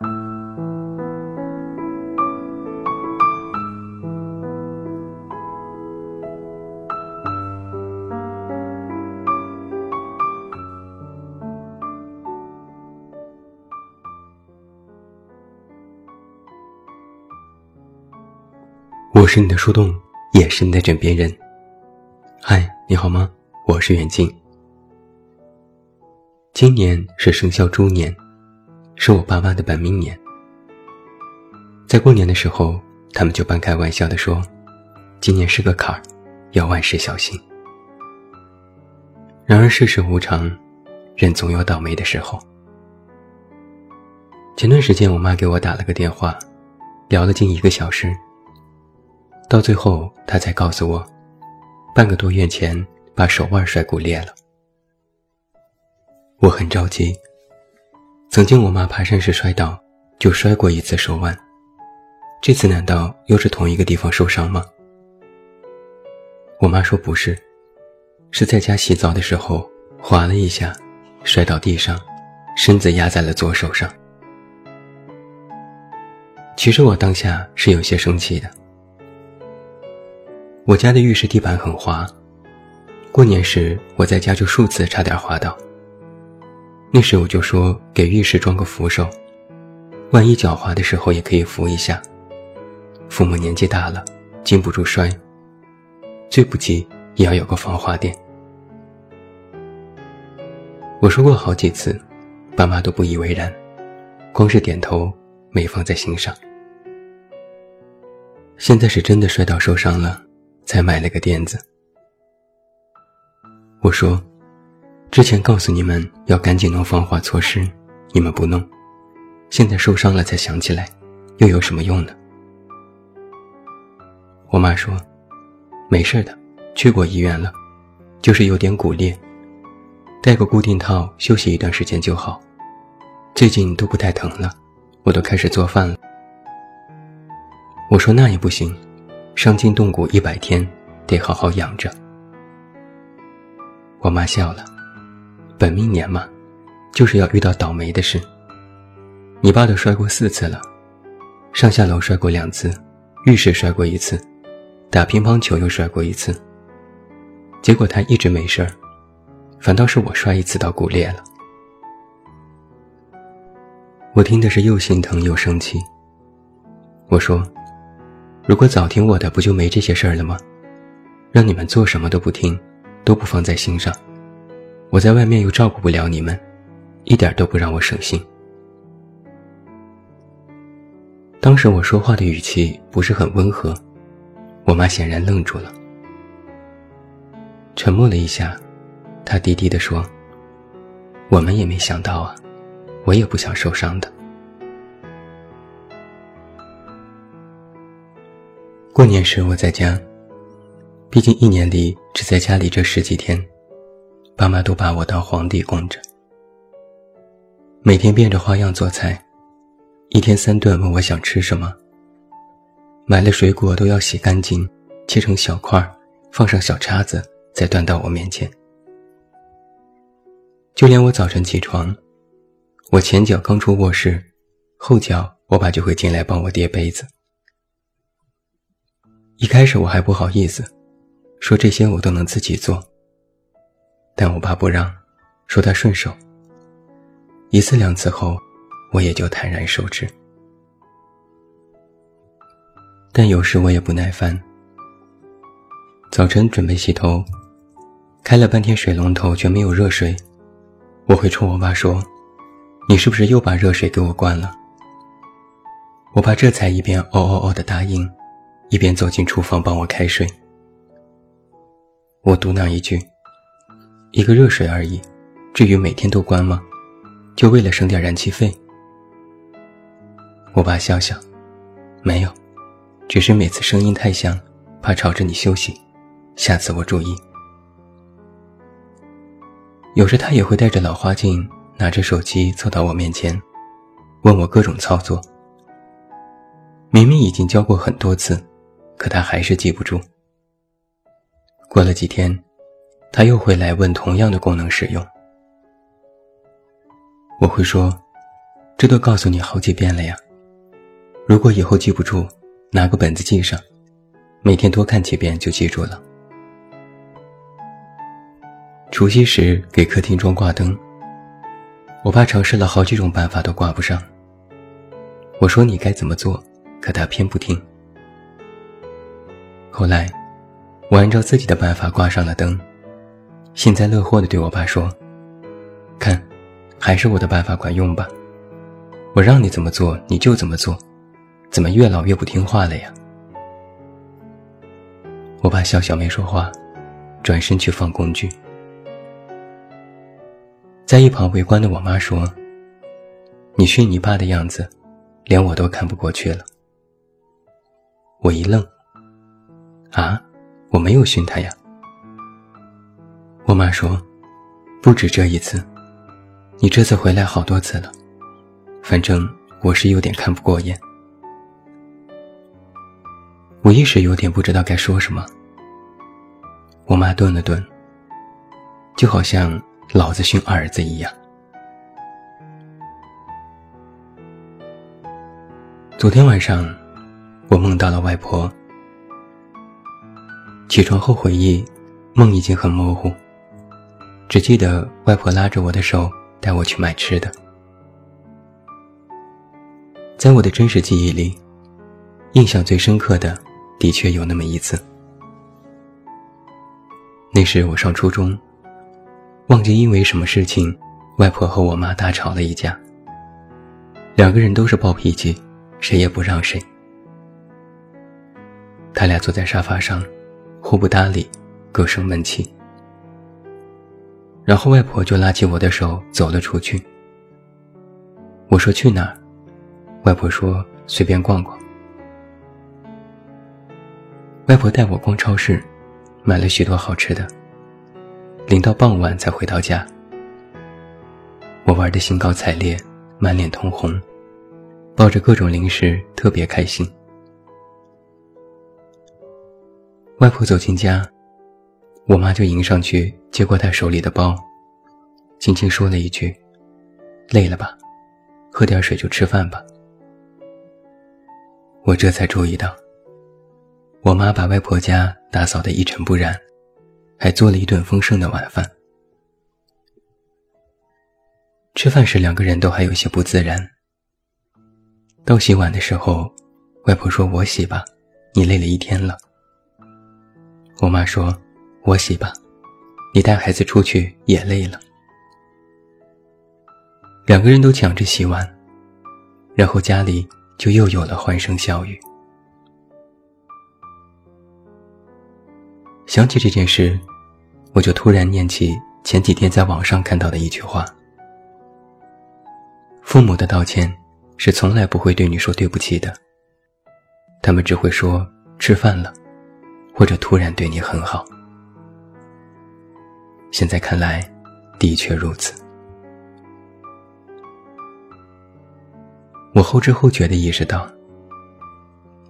我是你的树洞，也是你的枕边人。嗨，你好吗？我是远近。今年是生肖猪年，是我爸妈的本命年。在过年的时候，他们就半开玩笑地说：“今年是个坎儿，要万事小心。”然而世事无常，人总有倒霉的时候。前段时间，我妈给我打了个电话，聊了近一个小时。到最后，她才告诉我，半个多月前把手腕摔骨裂了。我很着急。曾经我妈爬山时摔倒，就摔过一次手腕，这次难道又是同一个地方受伤吗？我妈说不是，是在家洗澡的时候滑了一下，摔到地上，身子压在了左手上。其实我当下是有些生气的。我家的浴室地板很滑，过年时我在家就数次差点滑倒。那时我就说给浴室装个扶手，万一脚滑的时候也可以扶一下。父母年纪大了，经不住摔，最不济也要有个防滑垫。我说过好几次，爸妈都不以为然，光是点头，没放在心上。现在是真的摔倒受伤了。才买了个垫子。我说，之前告诉你们要赶紧弄防滑措施，你们不弄，现在受伤了才想起来，又有什么用呢？我妈说，没事的，去过医院了，就是有点骨裂，戴个固定套休息一段时间就好，最近都不太疼了，我都开始做饭了。我说那也不行。伤筋动骨一百天，得好好养着。我妈笑了，本命年嘛，就是要遇到倒霉的事。你爸都摔过四次了，上下楼摔过两次，浴室摔过一次，打乒乓球又摔过一次。结果他一直没事儿，反倒是我摔一次到骨裂了。我听的是又心疼又生气。我说。如果早听我的，不就没这些事儿了吗？让你们做什么都不听，都不放在心上。我在外面又照顾不了你们，一点都不让我省心。当时我说话的语气不是很温和，我妈显然愣住了，沉默了一下，她低低地说：“我们也没想到啊，我也不想受伤的。”过年时我在家，毕竟一年里只在家里这十几天，爸妈都把我当皇帝供着，每天变着花样做菜，一天三顿问我想吃什么。买了水果都要洗干净，切成小块，放上小叉子，再端到我面前。就连我早晨起床，我前脚刚出卧室，后脚我爸就会进来帮我叠被子。一开始我还不好意思，说这些我都能自己做。但我爸不让，说他顺手。一次两次后，我也就坦然受之。但有时我也不耐烦。早晨准备洗头，开了半天水龙头却没有热水，我会冲我爸说：“你是不是又把热水给我关了？”我爸这才一边哦哦哦的答应。一边走进厨房帮我开水，我嘟囔一句：“一个热水而已，至于每天都关吗？就为了省点燃气费？”我爸笑笑：“没有，只是每次声音太响，怕吵着你休息，下次我注意。”有时他也会带着老花镜，拿着手机凑到我面前，问我各种操作。明明已经教过很多次。可他还是记不住。过了几天，他又会来问同样的功能使用。我会说：“这都告诉你好几遍了呀。如果以后记不住，拿个本子记上，每天多看几遍就记住了。除夕时给客厅装挂灯，我爸尝试了好几种办法都挂不上。我说你该怎么做，可他偏不听。后来，我按照自己的办法挂上了灯，幸灾乐祸地对我爸说：“看，还是我的办法管用吧。我让你怎么做你就怎么做，怎么越老越不听话了呀？”我爸笑笑没说话，转身去放工具。在一旁围观的我妈说：“你训你爸的样子，连我都看不过去了。”我一愣：“啊，我没有训他呀。”我妈说：“不止这一次，你这次回来好多次了，反正我是有点看不过眼。”我一时有点不知道该说什么。我妈顿了顿，就好像……老子训儿子一样。昨天晚上，我梦到了外婆。起床后回忆，梦已经很模糊，只记得外婆拉着我的手带我去买吃的。在我的真实记忆里，印象最深刻的，的确有那么一次。那时我上初中。忘记因为什么事情，外婆和我妈大吵了一架。两个人都是暴脾气，谁也不让谁。他俩坐在沙发上，互不搭理，各生闷气。然后外婆就拉起我的手走了出去。我说去哪儿？外婆说随便逛逛。外婆带我逛超市，买了许多好吃的。临到傍晚才回到家，我玩的兴高采烈，满脸通红，抱着各种零食，特别开心。外婆走进家，我妈就迎上去接过她手里的包，轻轻说了一句：“累了吧，喝点水就吃饭吧。”我这才注意到，我妈把外婆家打扫得一尘不染。还做了一顿丰盛的晚饭。吃饭时，两个人都还有些不自然。到洗碗的时候，外婆说：“我洗吧，你累了一天了。”我妈说：“我洗吧，你带孩子出去也累了。”两个人都抢着洗碗，然后家里就又有了欢声笑语。想起这件事，我就突然念起前几天在网上看到的一句话：“父母的道歉是从来不会对你说对不起的，他们只会说吃饭了，或者突然对你很好。”现在看来，的确如此。我后知后觉地意识到，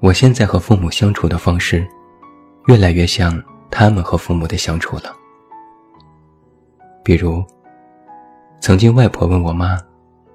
我现在和父母相处的方式，越来越像。他们和父母的相处了，比如，曾经外婆问我妈：“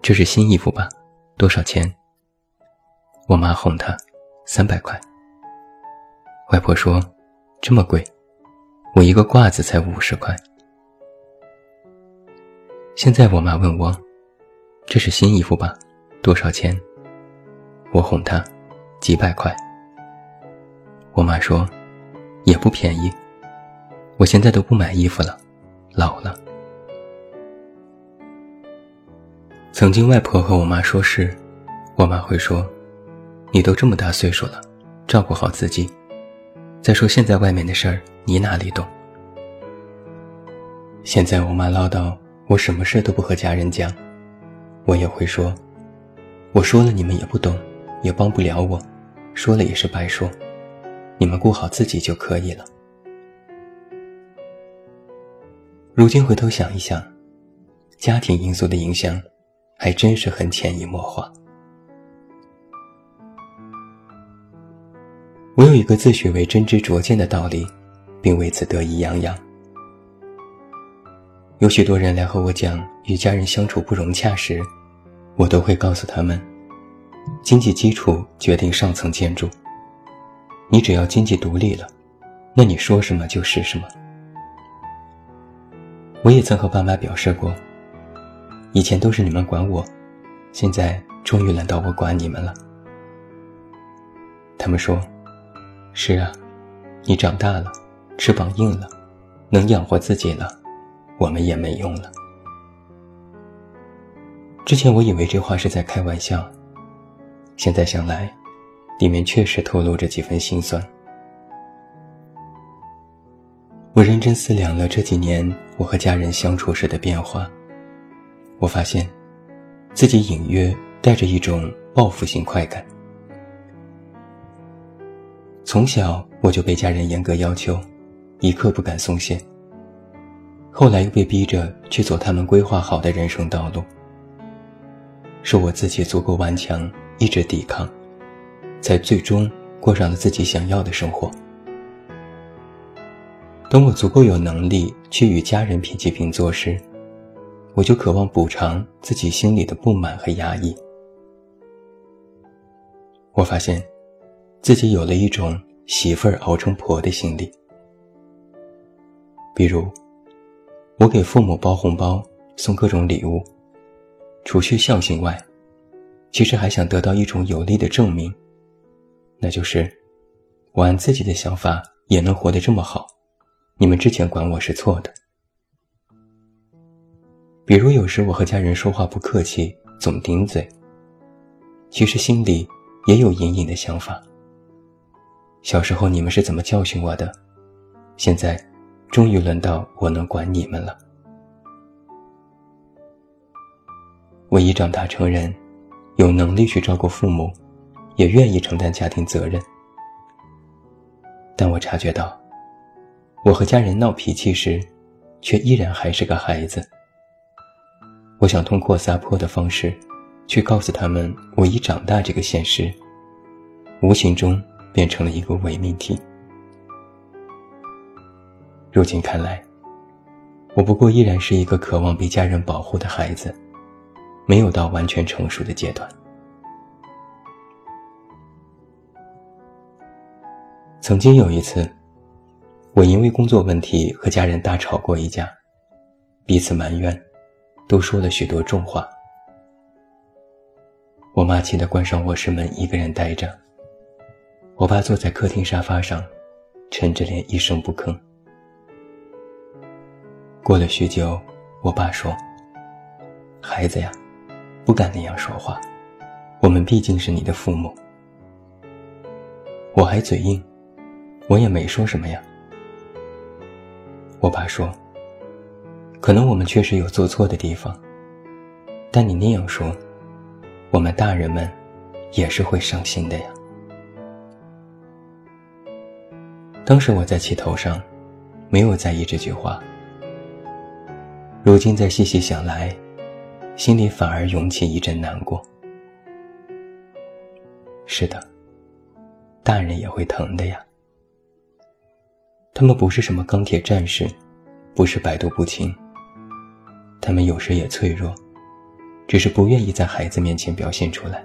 这是新衣服吧？多少钱？”我妈哄她：“三百块。”外婆说：“这么贵，我一个褂子才五十块。”现在我妈问我：“这是新衣服吧？多少钱？”我哄她：“几百块。”我妈说。也不便宜，我现在都不买衣服了，老了。曾经外婆和我妈说事，我妈会说：“你都这么大岁数了，照顾好自己。再说现在外面的事儿，你哪里懂？”现在我妈唠叨我什么事都不和家人讲，我也会说：“我说了你们也不懂，也帮不了我，说了也是白说。”你们顾好自己就可以了。如今回头想一想，家庭因素的影响，还真是很潜移默化。我有一个自诩为真知灼见的道理，并为此得意洋洋。有许多人来和我讲与家人相处不融洽时，我都会告诉他们：经济基础决定上层建筑。你只要经济独立了，那你说什么就是什么。我也曾和爸妈表示过，以前都是你们管我，现在终于轮到我管你们了。他们说：“是啊，你长大了，翅膀硬了，能养活自己了，我们也没用了。”之前我以为这话是在开玩笑，现在想来，里面确实透露着几分心酸。我认真思量了这几年我和家人相处时的变化，我发现，自己隐约带着一种报复性快感。从小我就被家人严格要求，一刻不敢松懈。后来又被逼着去走他们规划好的人生道路。是我自己足够顽强，一直抵抗，才最终过上了自己想要的生活。等我足够有能力去与家人平起平坐时，我就渴望补偿自己心里的不满和压抑。我发现，自己有了一种媳妇儿熬成婆的心理。比如，我给父母包红包，送各种礼物。除去孝心外，其实还想得到一种有力的证明，那就是我按自己的想法也能活得这么好，你们之前管我是错的。比如有时我和家人说话不客气，总顶嘴，其实心里也有隐隐的想法。小时候你们是怎么教训我的？现在终于轮到我能管你们了。我已长大成人，有能力去照顾父母，也愿意承担家庭责任。但我察觉到，我和家人闹脾气时，却依然还是个孩子。我想通过撒泼的方式，去告诉他们我已长大这个现实，无形中变成了一个伪命题。如今看来，我不过依然是一个渴望被家人保护的孩子。没有到完全成熟的阶段。曾经有一次，我因为工作问题和家人大吵过一架，彼此埋怨，都说了许多重话。我妈气得关上卧室门，一个人呆着。我爸坐在客厅沙发上，沉着脸一声不吭。过了许久，我爸说：“孩子呀。”不敢那样说话，我们毕竟是你的父母。我还嘴硬，我也没说什么呀。我爸说：“可能我们确实有做错的地方，但你那样说，我们大人们也是会伤心的呀。”当时我在气头上，没有在意这句话。如今再细细想来。心里反而涌起一阵难过。是的，大人也会疼的呀。他们不是什么钢铁战士，不是百毒不侵。他们有时也脆弱，只是不愿意在孩子面前表现出来。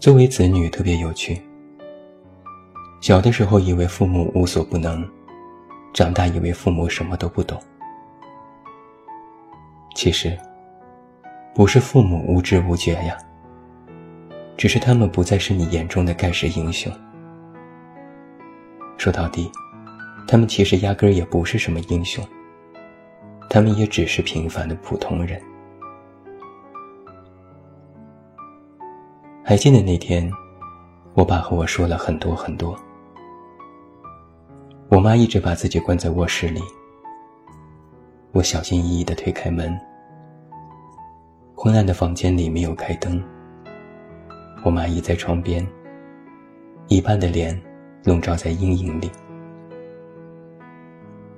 作为子女特别有趣。小的时候以为父母无所不能，长大以为父母什么都不懂。其实，不是父母无知无觉呀，只是他们不再是你眼中的盖世英雄。说到底，他们其实压根儿也不是什么英雄，他们也只是平凡的普通人。还记得那天，我爸和我说了很多很多，我妈一直把自己关在卧室里。我小心翼翼地推开门，昏暗的房间里没有开灯。我妈倚在床边，一半的脸笼罩在阴影里。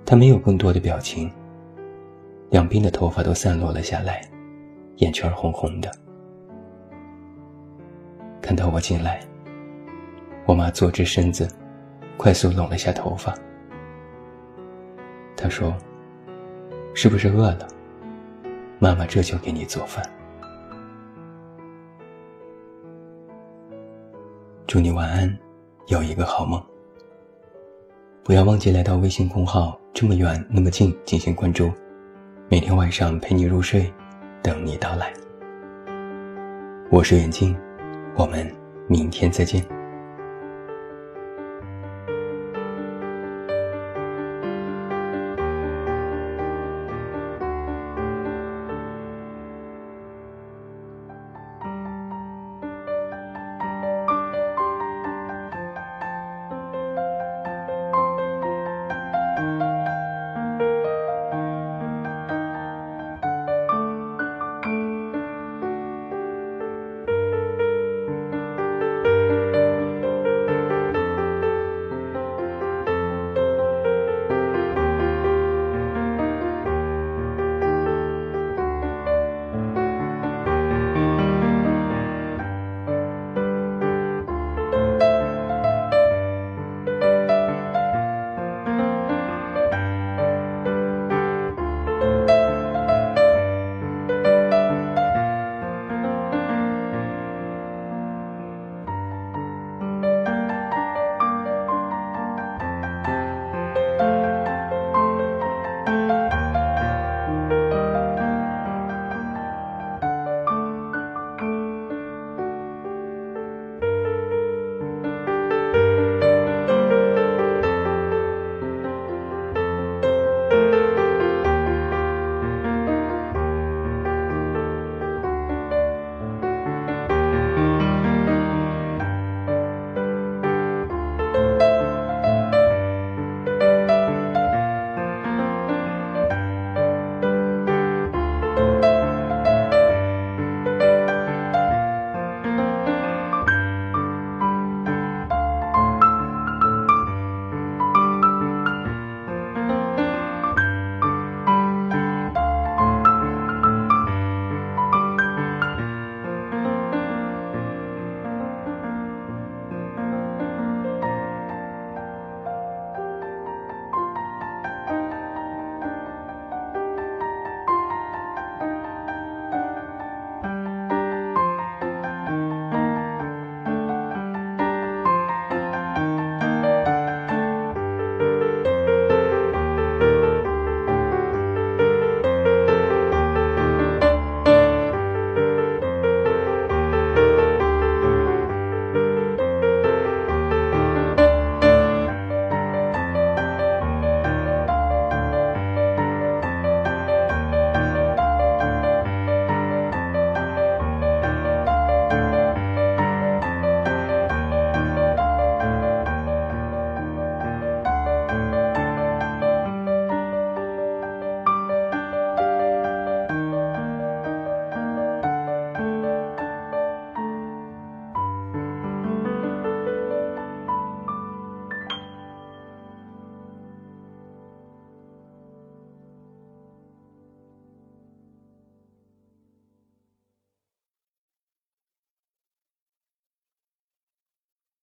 她没有更多的表情，两鬓的头发都散落了下来，眼圈红红的。看到我进来，我妈坐直身子，快速拢了下头发。他说。是不是饿了？妈妈这就给你做饭。祝你晚安，有一个好梦。不要忘记来到微信公号“这么远那么近”进行关注，每天晚上陪你入睡，等你到来。我是远近，我们明天再见。